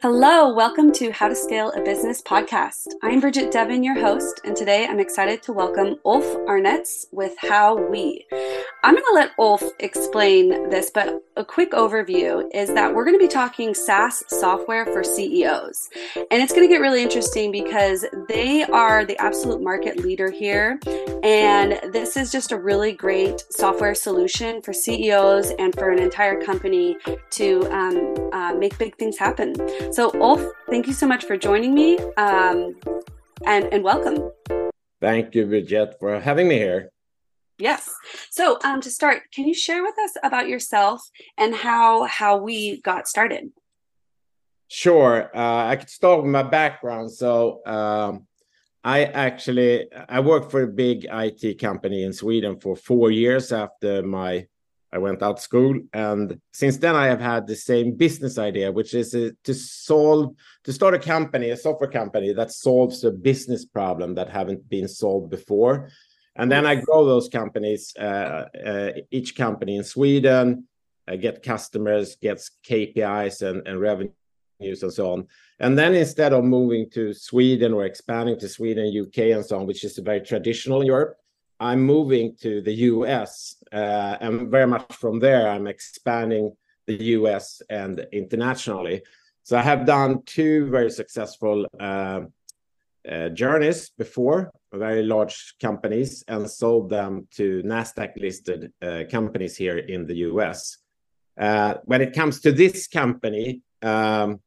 Hello, welcome to How to Scale a Business podcast. I'm Bridgette Devon, your host, and today I'm excited to welcome Ulf Arnetz with HowWe. I'm going to let Ulf explain this, but a quick overview is that we're going to be talking SaaS software for CEOs. And it's going to get really interesting because they are the absolute market leader here. And this is just a really great software solution for CEOs and for an entire company to um, uh, make big things happen. So, Ulf, thank you so much for joining me um, and, and welcome. Thank you, Bridgette, for having me here. Yes. So, um, to start, can you share with us about yourself and how HowWe got started? Sure. Uh, I could start with my background. So, um, I actually I worked for a big IT company in Sweden for four years after my I went out school, and since then I have had the same business idea, which is uh, to solve to start a company, a software company that solves a business problem that haven't been solved before, and then I grow those companies, uh, uh, each company in Sweden, uh, get customers, gets KPIs and, and revenues and so on. And then instead of moving to Sweden or expanding to Sweden, UK, and so on, which is a very traditional Europe, I'm moving to the US. Uh, and very much from there, I'm expanding the US and internationally. So I have done two very successful uh, uh, journeys before, very large companies, and sold them to Nasdaq-listed uh, companies here in the U.S. Uh, when it comes to this company, um,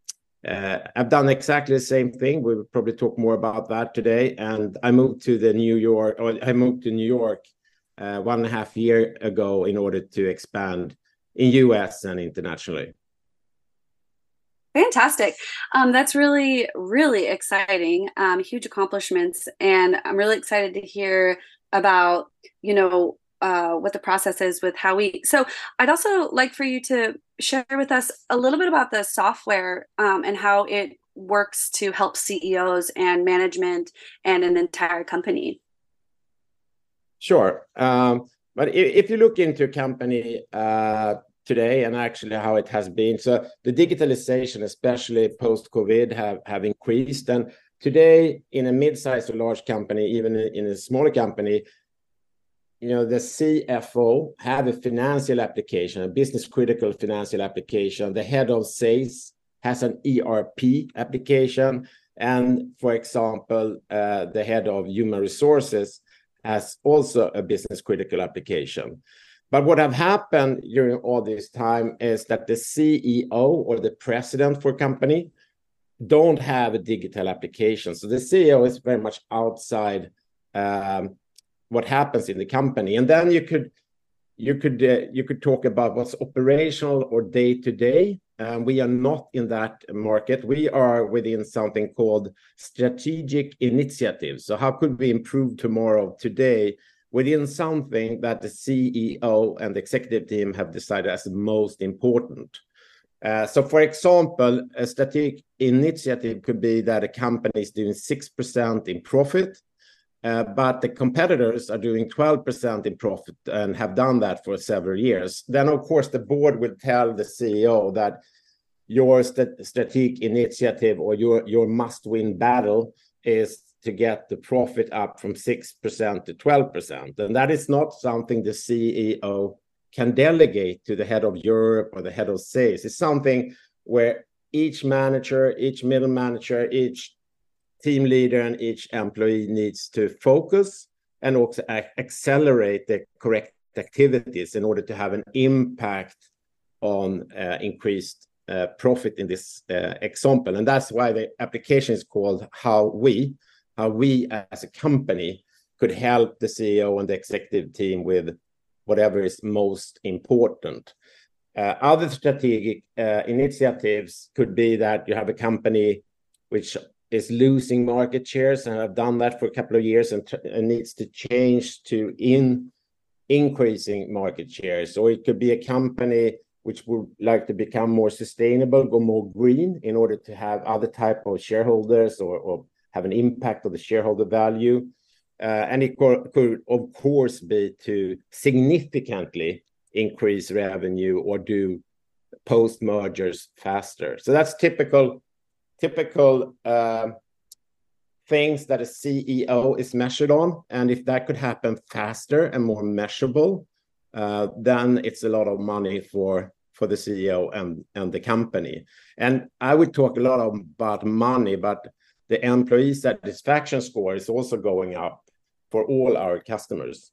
uh, I've done exactly the same thing. We will probably talk more about that today. And I moved to the New York, or I moved to New York one and a half year ago in order to expand in U.S. and internationally. Fantastic. Um, that's really, really exciting. Um, huge accomplishments. And I'm really excited to hear about, you know, uh, what the process is with HowWe. So I'd also like for you to share with us a little bit about the software um, and how it works to help CEOs and management and an entire company. Sure. Um, but if you look into a company, uh, today and actually how it has been. So the digitalization, especially post-COVID, have, have increased. And today, in a mid-sized or large company, even in a smaller company, you know, the CFO have a financial application, a business critical financial application. The head of sales has an ERP application. And for example, uh, the head of human resources has also a business critical application. But what have happened during all this time is that the CEO or the president for a company don't have a digital application. So the CEO is very much outside um, what happens in the company. And then you could you could uh, you could talk about what's operational or day to day. we are not in that market. We are within something called strategic initiatives. So how could we improve tomorrow today within something that the CEO and the executive team have decided as the most important. Uh, so, for example, a strategic initiative could be that a company is doing 6% in profit, uh, but the competitors are doing 12% in profit and have done that for several years. Then, of course, the board will tell the CEO that your st strategic initiative or your, your must win battle is to get the profit up from 6% to 12%. And that is not something the CEO can delegate to the head of Europe or the head of sales. It's something where each manager, each middle manager, each team leader, and each employee needs to focus and also accelerate the correct activities in order to have an impact on uh, increased uh, profit in this uh, example. And that's why the application is called HowWe how we as a company could help the CEO and the executive team with whatever is most important. Uh, other strategic uh, initiatives could be that you have a company which is losing market shares and have done that for a couple of years and, needs to change to in increasing market shares. Or it could be a company which would like to become more sustainable, go more green in order to have other type of shareholders or have an impact on the shareholder value. Uh, and it could, of course, be to significantly increase revenue or do post-mergers faster. So that's typical typical uh, things that a CEO is measured on. And if that could happen faster and more measurable, uh, then it's a lot of money for the CEO and and the company. And I would talk a lot about money, but the employee satisfaction score is also going up for all our customers.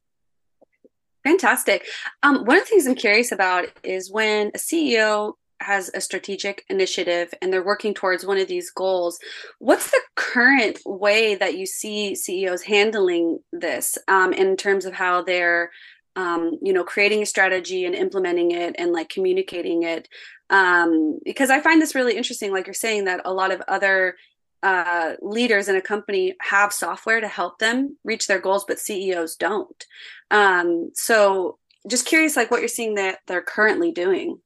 Fantastic. Um, one of the things I'm curious about is when a CEO has a strategic initiative and they're working towards one of these goals what's the current way that you see ceos handling this um, in terms of how they're um, you know creating a strategy and implementing it and like communicating it um, because i find this really interesting like you're saying that a lot of other uh, leaders in a company have software to help them reach their goals but ceos don't. Um, so just curious like what you're seeing that they're currently doing.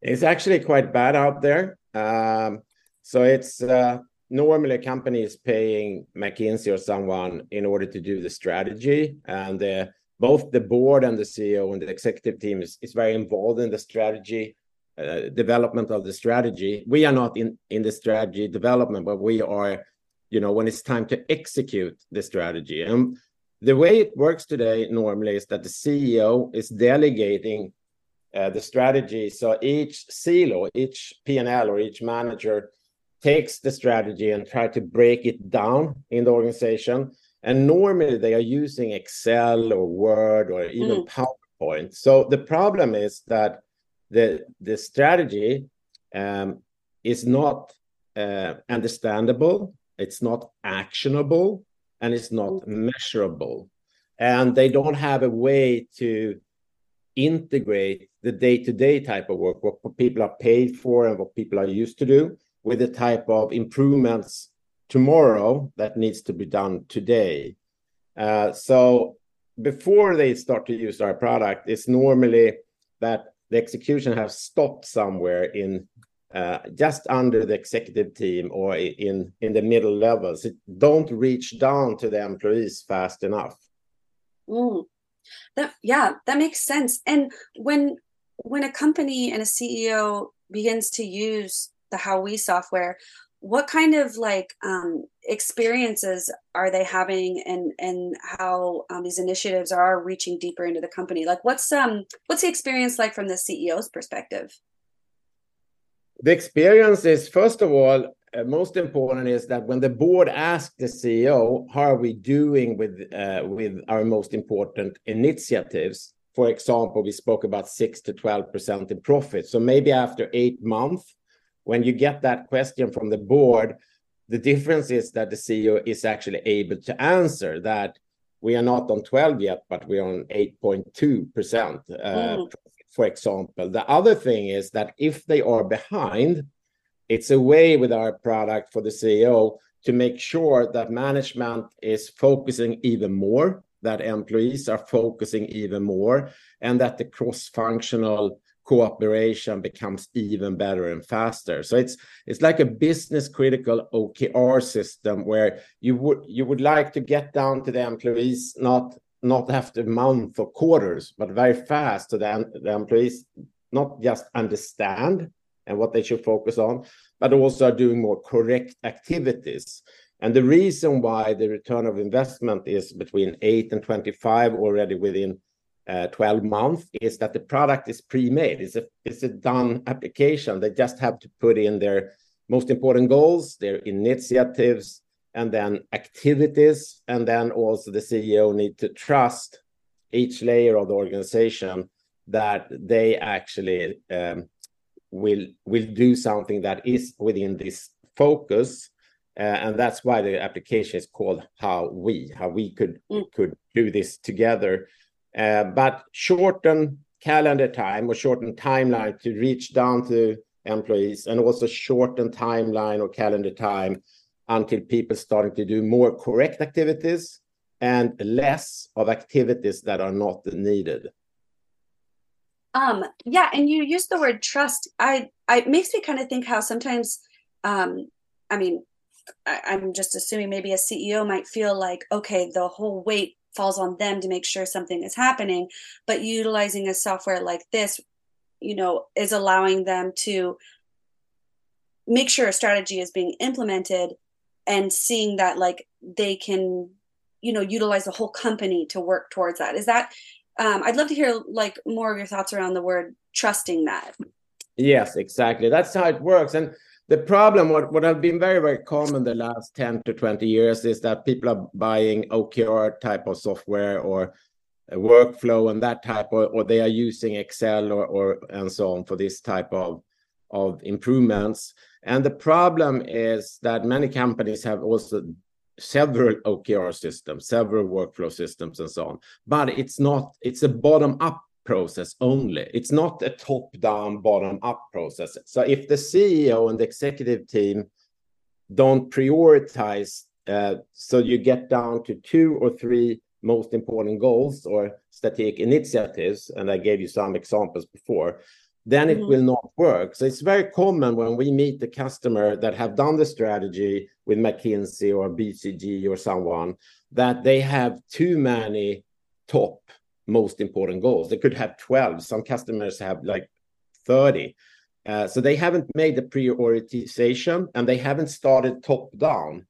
It's actually quite bad out there. Um, so it's uh, normally a company is paying McKinsey or someone in order to do the strategy, and uh, both the board and the CEO and the executive team is, is very involved in the strategy uh, development of the strategy. We are not in in the strategy development, but we are, you know, when it's time to execute the strategy. And the way it works today normally is that the CEO is delegating uh, the strategy. So each silo, each P&L or each manager takes the strategy and try to break it down in the organization. And normally they are using Excel or Word or even mm. PowerPoint. So the problem is that the the strategy um, is not uh, understandable, it's not actionable, and it's not measurable. And they don't have a way to integrate the day-to-day type of work, what people are paid for and what people are used to do, with the type of improvements tomorrow that needs to be done today. Uh, so before they start to use our product, it's normally that the execution has stopped somewhere in uh, just under the executive team or in in the middle levels. It don't reach down to the employees fast enough. Mm. That yeah, that makes sense. And when when a company and a CEO begins to use the HowWe software, what kind of like um, experiences are they having, and and how um, these initiatives are reaching deeper into the company? Like, what's um what's the experience like from the CEO's perspective? The experience is first of all uh, most important is that when the board asks the CEO, how are we doing with uh, with our most important initiatives? For example, we spoke about six to twelve percent in profit. So maybe after eight months, when you get that question from the board, the difference is that the CEO is actually able to answer that we are not on 12 yet, but we're on 8.2 percent, uh, mm. for example. The other thing is that if they are behind, it's a way with our product for the CEO to make sure that management is focusing even more, that employees are focusing even more, and that the cross-functional cooperation becomes even better and faster. So it's it's like a business critical OKR system where you would you would like to get down to the employees not not after month or quarters, but very fast so that the employees not just understand and what they should focus on, but also are doing more correct activities. And the reason why the return of investment is between 8 and 25 already within uh, 12 months is that the product is pre-made. It's a, it's a done application. They just have to put in their most important goals, their initiatives, and then activities. And then also the CEO need to trust each layer of the organization that they actually um, will will do something that is within this focus uh, and that's why the application is called how we how we could mm. could do this together but shorten calendar time or shorten timeline to reach down to employees and also shorten timeline or calendar time until people starting to do more correct activities and less of activities that are not needed um, yeah, and you use the word trust. I, I it makes me kind of think how sometimes, um, I mean, I, I'm just assuming maybe a CEO might feel like, okay, the whole weight falls on them to make sure something is happening, but utilizing a software like this, you know, is allowing them to make sure a strategy is being implemented and seeing that like they can you know utilize the whole company to work towards that. Is that um, i'd love to hear like more of your thoughts around the word trusting that. Yes exactly. That's how it works. And the problem what, what has been very very common the last 10 to 20 years is that people are buying okr type of software or workflow and that type or, or they are using excel or, or and so on for this type of of improvements. And the problem is that many companies have also several okr systems several workflow systems and so on. But it's not it's a bottom up process only it's not a top down bottom up process so if the ceo and the executive team don't prioritize uh, so you get down to two or three most important goals or strategic initiatives, and I gave you some examples before, then it mm-hmm. will not work. So it's very common when we meet the customer that have done the strategy with McKinsey or BCG or someone that they have too many top most important goals. They could have 12. Some customers have like 30. Uh, so they haven't made the prioritization and they haven't started top down.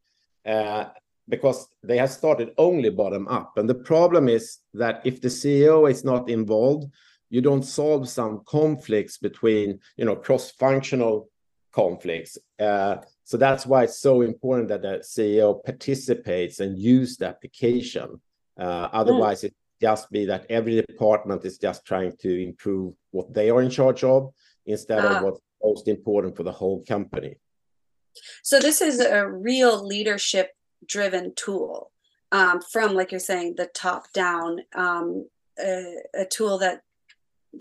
Uh, because they have started only bottom up. And the problem is that if the CEO is not involved, you don't solve some conflicts between, you know, cross-functional conflicts. Uh, so that's why it's so important that the CEO participates and use the application. Uh, otherwise, mm. it just be that every department is just trying to improve what they are in charge of instead of ah. what's most important for the whole company. So this is a real leadership driven tool um, from like you're saying the top down um, a, a, tool that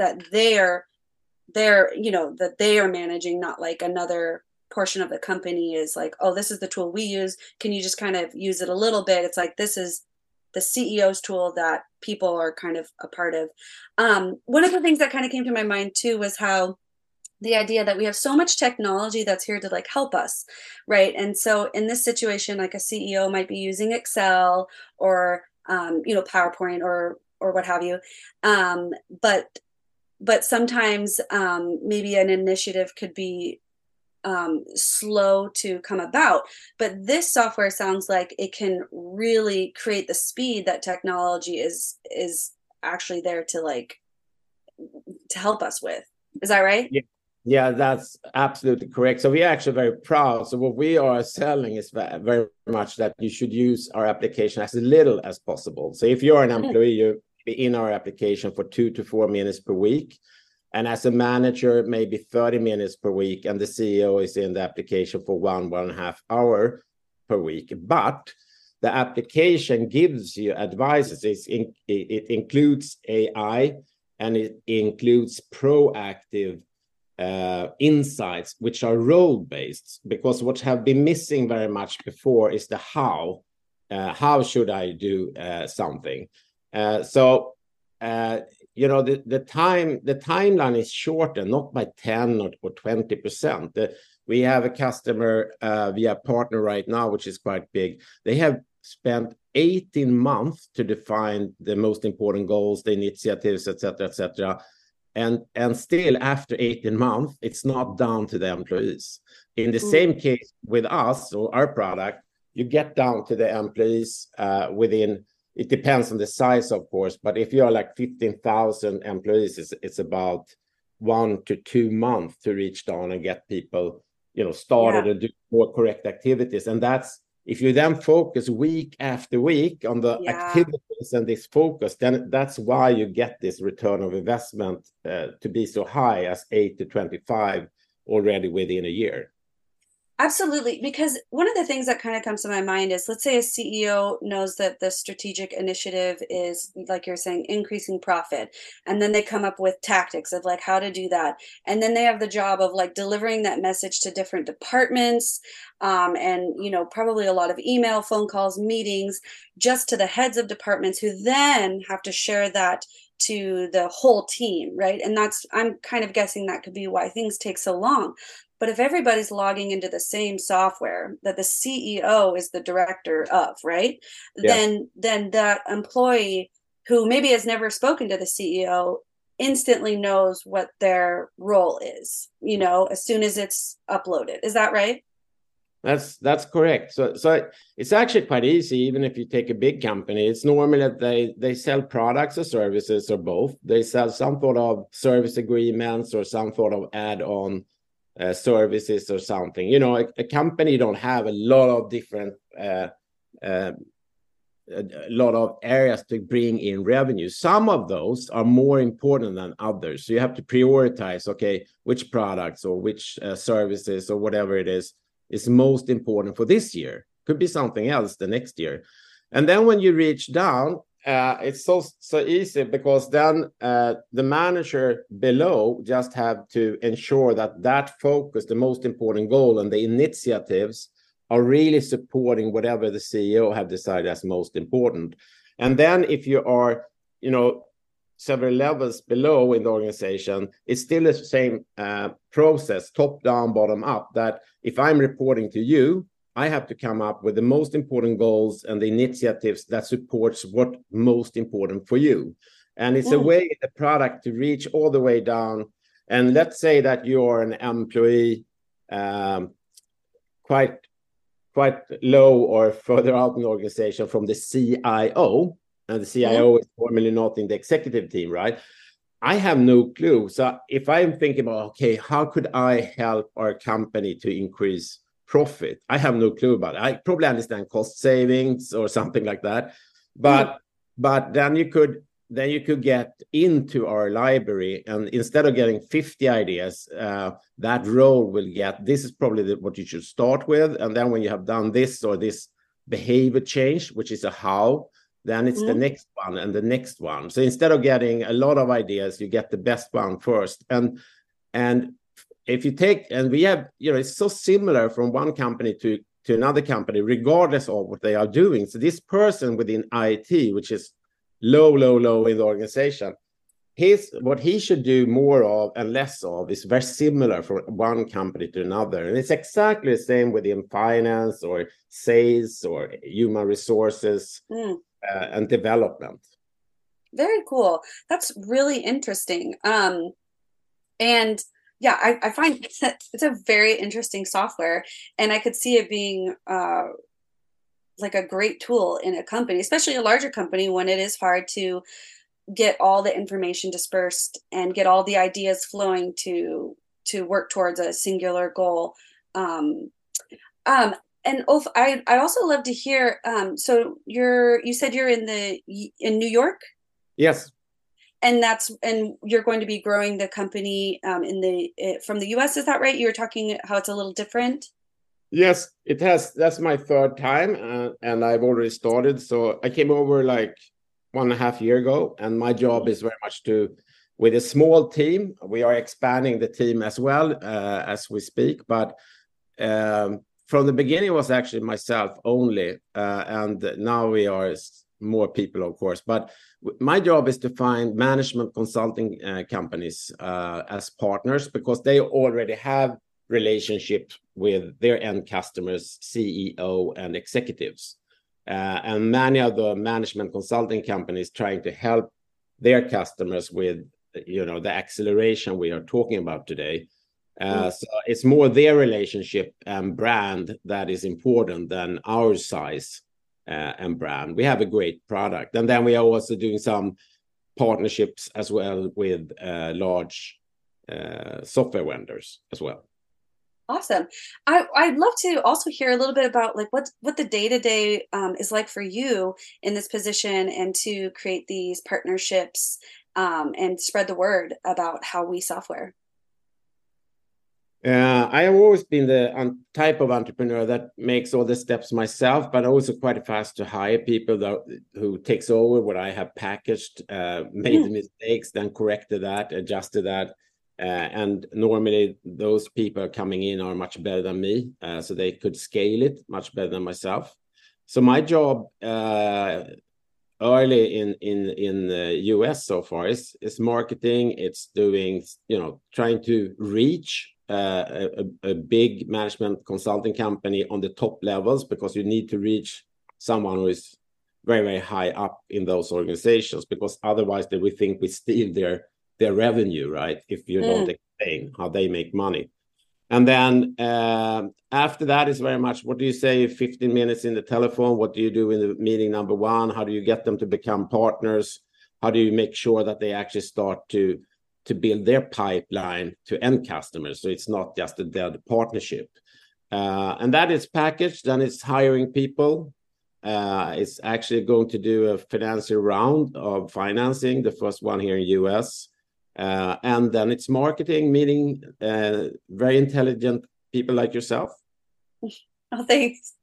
that they're they're you know that they are managing not like another portion of the company is like oh this is the tool we use can you just kind of use it a little bit it's like this is the ceo's tool that people are kind of a part of. Um, one of the things that kind of came to my mind too was how the idea that we have so much technology that's here to like help us right? And so in this situation like a ceo might be using excel or um, you know powerpoint or or what have you. Um, but but sometimes um, maybe an initiative could be um, slow to come about but this software sounds like it can really create the speed that technology is is actually there to like to help us with is that right yeah yeah, that's absolutely correct. So we are actually very proud. So what we are selling is very much that you should use our application as little as possible. So if you're an mm. employee, you be in our application for two to four minutes per week. And as a manager, maybe 30 minutes per week. And the CEO is in the application for one, one and a half hour per week. But the application gives you advices. In, it includes AI and it includes proactive uh, insights which are role based because what have been missing very much before is the how uh, how should i do uh, something uh, so uh, you know the, the time the timeline is shorter, not by 10 or, or 20 percent. We have a customer uh, via partner right now which is quite big. They have spent 18 months to define the most important goals the initiatives etc etc and and still after 18 months it's not down to the employees. In the mm. same case with us or our product you get down to the employees uh, within it depends on the size of course but if you are like 15000 employees it's, it's about one to two months to reach down and get people you know started yeah. and do more correct activities and that's if you then focus week after week on the yeah. activities and this focus, then that's why you get this return of investment uh, to be so high as 8 to 25 already within a year. Absolutely. Because one of the things that kind of comes to my mind is let's say a CEO knows that the strategic initiative is, like you're saying, increasing profit. And then they come up with tactics of like how to do that. And then they have the job of like delivering that message to different departments um, and, you know, probably a lot of email, phone calls, meetings, just to the heads of departments who then have to share that to the whole team, right? And that's, I'm kind of guessing that could be why things take so long but if everybody's logging into the same software that the CEO is the director of, right? Yeah. Then then that employee who maybe has never spoken to the CEO instantly knows what their role is, you know, as soon as it's uploaded. Is that right? That's that's correct. So so it's actually quite easy, even if you take a big company. It's normal that they they sell products or services or both. They sell some sort of service agreements or some sort of add-on uh, services or something. You know, a, a, company don't have a lot of different uh, uh, a, a lot of areas to bring in revenue. Some of those are more important than others. So you have to prioritize. Okay, which products or which uh, services or whatever it is is most important for this year. Could be something else the next year. And then when you reach down, uh, it's so so easy because then uh, the manager below just have to ensure that that focus, the most important goal, and the initiatives are really supporting whatever the CEO have decided as most important. And then if you are, you know, several levels below in the organization, it's still the same uh, process, top down, bottom up. That if I'm reporting to you, I have to come up with the most important goals and the initiatives that supports what most important for you. And it's a mm. way the product to reach all the way down. And let's say that you're an employee um, quite quite low or further out in the organization from the CIO and the CIO is formally not in the executive team, right? I have no clue. So if I'm thinking about, okay, how could I help our company to increase profit? I have no clue about it. I probably understand cost savings or something like that. But mm. but then you could then you could get into our library and instead of getting 50 ideas uh, that role will get this is probably the, what you should start with and then when you have done this or this behavior change which is a how then it's mm. the next one and the next one so instead of getting a lot of ideas you get the best one first and and if you take and we have you know it's so similar from one company to to another company regardless of what they are doing so this person within it which is low low low in the organization his what he should do more of and less of is very similar from one company to another and it's exactly the same within finance or sales or human resources mm uh, and development. Very cool. That's really interesting. Um, and yeah, I, I find it's a very interesting software, and I could see it being uh, like a great tool in a company, especially a larger company when it is hard to get all the information dispersed and get all the ideas flowing to to work towards a singular goal. Um, um, and Ulf, I I also love to hear. Um, so you're you said you're in the in New York. Yes. And that's and you're going to be growing the company um, in the eh, from the U.S. Is that right? You were talking how it's a little different. Yes, it has. That's my third time, uh, and I've already started. So I came over like one and a half year ago, and my job is very much to, with a small team, we are expanding the team as well uh, as we speak. But um, from the beginning was actually myself only, uh, and now we are more people, of course. But my job is to find management consulting uh, companies uh, as partners because they already have relationships with their end customers, CEO and executives. Uh, and many of the management consulting companies trying to help their customers with you know the acceleration we are talking about today uh, mm. so it's more their relationship and brand that is important than our size and brand. We have a great product, and then we are also doing some partnerships as well with uh, large uh, software vendors as well. Awesome. I, I'd love to also hear a little bit about like what what the day to day is like for you in this position, and to create these partnerships um, and spread the word about HowWe software. Uh, I have always been the type of entrepreneur that makes all the steps myself, but also quite fast to hire people that, who takes over what I have packaged, uh, made yeah. the mistakes, then corrected that, adjusted that. Uh, and normally those people coming in are much better than me, uh, so they could scale it much better than myself. So my job uh, early in in in the US so far is is marketing. It's doing you know trying to reach a, a big management consulting company on the top levels because you need to reach someone who is very very high up in those organizations because otherwise they will think we steal their their revenue, right? If you mm. don't explain how they make money. And then uh, after that is very much what do you say 15 minutes in the telephone? What do you do in the meeting number one? How do you get them to become partners? How do you make sure that they actually start to to build their pipeline to end customers so it's not just a dead partnership? Uh, and that is packaged, then it's hiring people. Uh, it's actually going to do a financial round of financing, the first one here in US. Uh, and then it's marketing, meeting very intelligent people like yourself. Oh, thanks.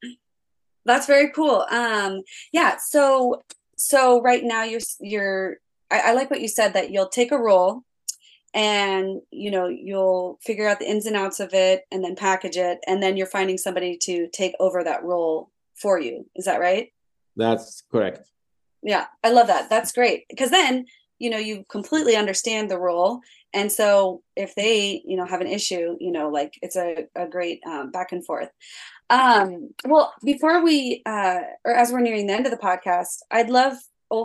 That's very cool. Um, yeah. So, so right now you're you're. I, I like what you said that you'll take a role, and you know you'll figure out the ins and outs of it, and then package it, and then you're finding somebody to take over that role for you. Is that right? That's correct. Yeah, I love that. That's great because then you know you completely understand the role and so if they you know have an issue you know like it's a, a great um, back and forth um well before we uh or as we're nearing the end of the podcast i'd love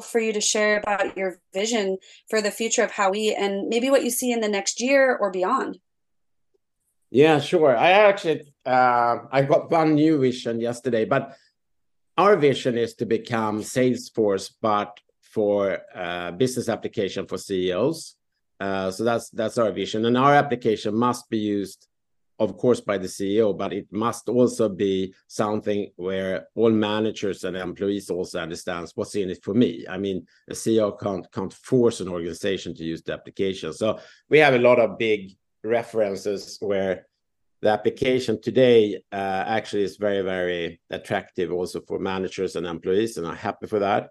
for you to share about your vision for the future of HowWe and maybe what you see in the next year or beyond yeah sure i actually uh, i got one new vision yesterday but our vision is to become salesforce but for uh, business application for CEOs. Uh, so that's that's our vision, and our application must be used, of course, by the CEO, but it must also be something where all managers and employees also understands what's in it for me. I mean, a CEO can't can't force an organization to use the application. So we have a lot of big references where the application today uh, actually is very very attractive also for managers and employees, and I'm happy for that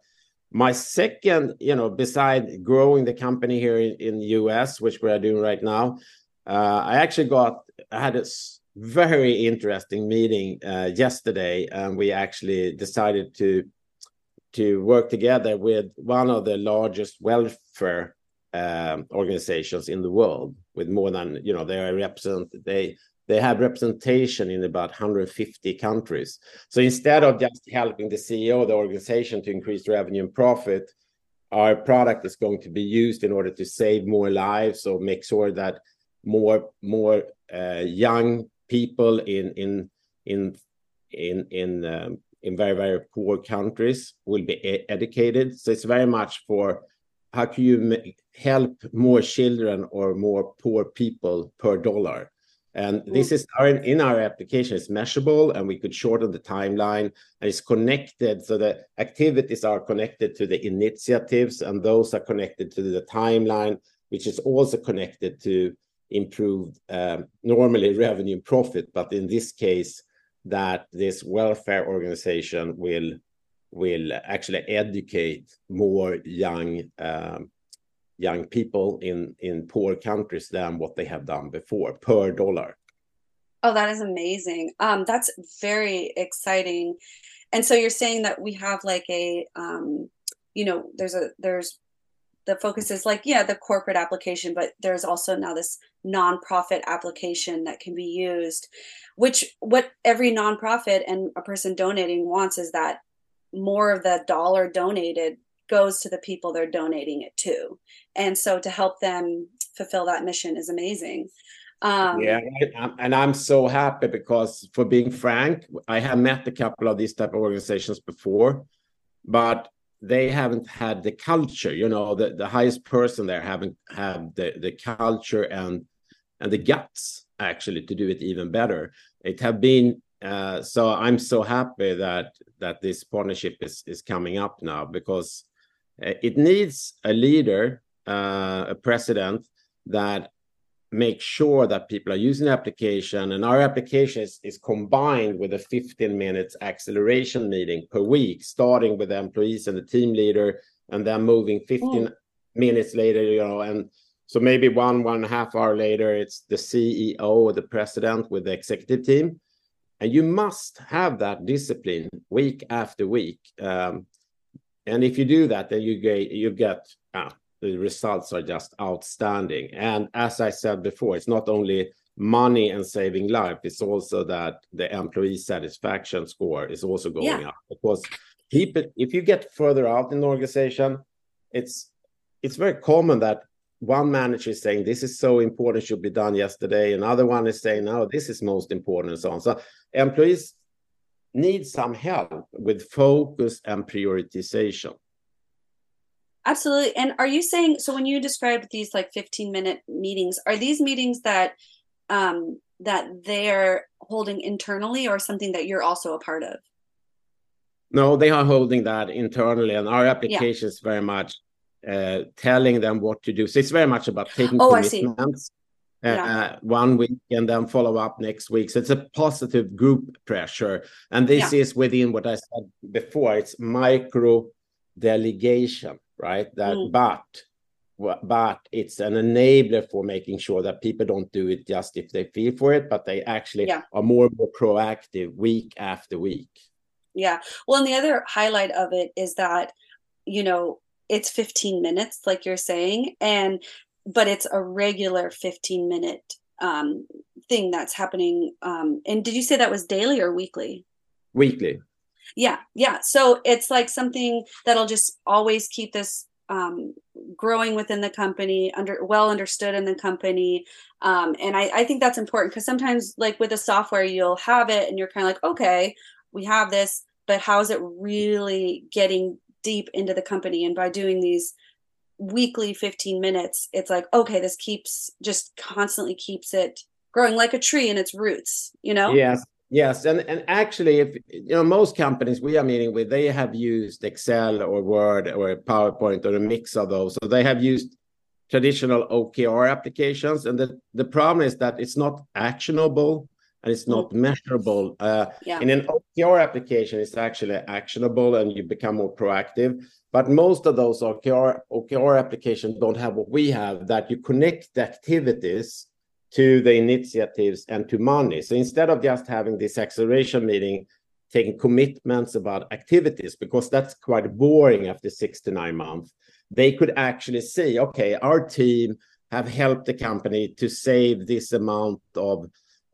my second, you know, beside growing the company here in, in the US, which we are doing right now, uh, I actually got I had a very interesting meeting uh, yesterday, and we actually decided to to work together with one of the largest welfare um, organizations in the world, with more than you know they represent they they have representation in about 150 countries. So instead of just helping the CEO of the organization to increase revenue and profit, our product is going to be used in order to save more lives or make sure that more more uh, young people in in in in in um, in very very poor countries will be e educated. So it's very much for how can you help more children or more poor people per dollar and this is our, in our application, it's measurable and we could shorten the timeline and it's connected. So the activities are connected to the initiatives and those are connected to the timeline, which is also connected to improved um, normally revenue and profit. But in this case, that this welfare organization will will actually educate more young um, young people in in poor countries than what they have done before per dollar oh that is amazing um that's very exciting and so you're saying that we have like a um you know there's a there's the focus is like yeah the corporate application but there's also now this nonprofit application that can be used which what every nonprofit and a person donating wants is that more of the dollar donated goes to the people they're donating it to. And so to help them fulfill that mission is amazing. Um, yeah and i'm so happy because for being frank i have met a couple of these type of organizations before but they haven't had the culture you know the, the highest person there haven't had the, the culture and and the guts actually to do it even better. It have been uh, so i'm so happy that that this partnership is is coming up now because uh, it needs a leader, uh, a president that makes sure that people are using the application. And our application is, is combined with a 15 minutes acceleration meeting per week, starting with the employees and the team leader, and then moving 15 minutes later, you know, and so maybe one, one and a half hour later, it's the CEO or the president with the executive team. And you must have that discipline week after week. Um, and if you do that, then you get you get uh, the results are just outstanding. And as I said before, it's not only money and saving life; it's also that the employee satisfaction score is also going yeah. up because people, if you get further out in the organization, it's it's very common that one manager is saying this is so important, should be done yesterday. Another one is saying, no, this is most important, and so on. So employees need some help with focus and prioritization. Absolutely. And are you saying so when you described these like 15 minute meetings, are these meetings that um that they're holding internally or something that you're also a part of? No, they are holding that internally, and our application is yeah. very much uh, telling them what to do. So it's very much about taking oh, commitments uh, yeah. uh, one week and then follow up next week. So it's a positive group pressure, and this yeah. is within what I said before. It's micro delegation, right? That, mm. but but it's an enabler for making sure that people don't do it just if they feel for it, but they actually yeah. are more and more proactive week after week. Yeah. Well, and the other highlight of it is that, you know, it's 15 minutes, like you're saying, and but it's a regular 15 minute um, thing that's happening. Um, and did you say that was daily or weekly? Weekly. Yeah. Yeah. So it's like something that'll just always keep this um, growing within the company, under well understood in the company, um, and I, I think that's important because sometimes, like with the software, you'll have it and you're kind of like, okay, we have this, but how is it really getting deep into the company? And by doing these weekly 15 minutes, it's like, okay, this keeps just constantly keeps it growing like a tree in its roots. You know? Yes. Yes, and and actually, if you know most companies we are meeting with, they have used Excel or Word or PowerPoint or a mix of those. So they have used traditional OKR applications, and the the problem is that it's not actionable and it's not mm. measurable. Uh, yeah. In an OKR application, it's actually actionable and you become more proactive. But most of those OKR OKR applications don't have what we have that you connect the activities to the initiatives and to money. So instead of just having this acceleration meeting, taking commitments about activities, because that's quite boring after six to nine months, they could actually see, okay, our team have helped the company to save this amount of,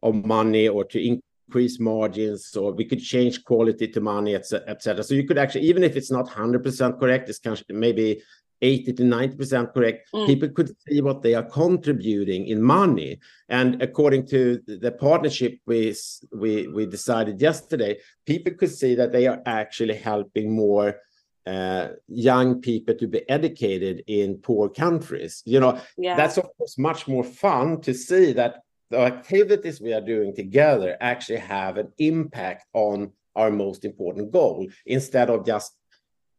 of money or to increase margins, or we could change quality to money, etc. So you could actually, even if it's not 100% correct, it's maybe 80 to 90% correct, mm. people could see what they are contributing in money. And according to the partnership we, we, we decided yesterday, people could see that they are actually helping more uh, young people to be educated in poor countries. You know, yeah. that's of course much more fun to see that the activities we are doing together actually have an impact on our most important goal instead of just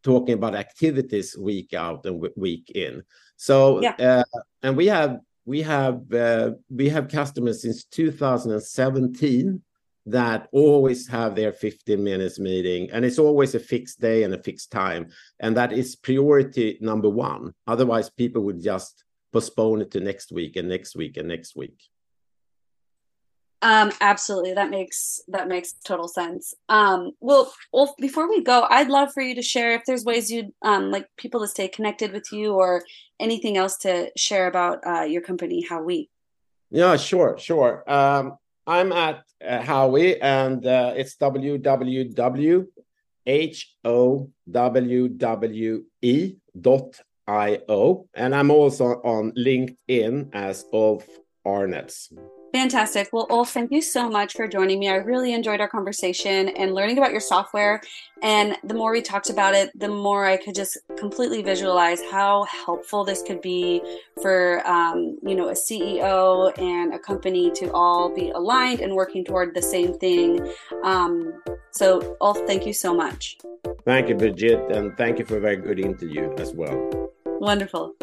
talking about activities week out and week in. So, yeah. uh, and we have we have uh, we have customers since 2017 that always have their 15 minutes meeting and it's always a fixed day and a fixed time and that is priority number one otherwise people would just postpone it to next week and next week and next week um, absolutely. That makes that makes total sense. Um, well, well, before we go, I'd love for you to share if there's ways you'd um, like people to stay connected with you or anything else to share about uh, your company, HowWe. Yeah, sure, sure. Um, I'm at uh, HowWe, and uh, it's www h o w w e dot i o, and I'm also on LinkedIn as Ulf Arnetz. Fantastic. Well, Ulf, thank you so much for joining me. I really enjoyed our conversation and learning about your software. And the more we talked about it, the more I could just completely visualize how helpful this could be for, um, you know, a CEO and a company to all be aligned and working toward the same thing. Um, so, Ulf, thank you so much. Thank you, Bridgette, and thank you for a very good interview as well. Wonderful.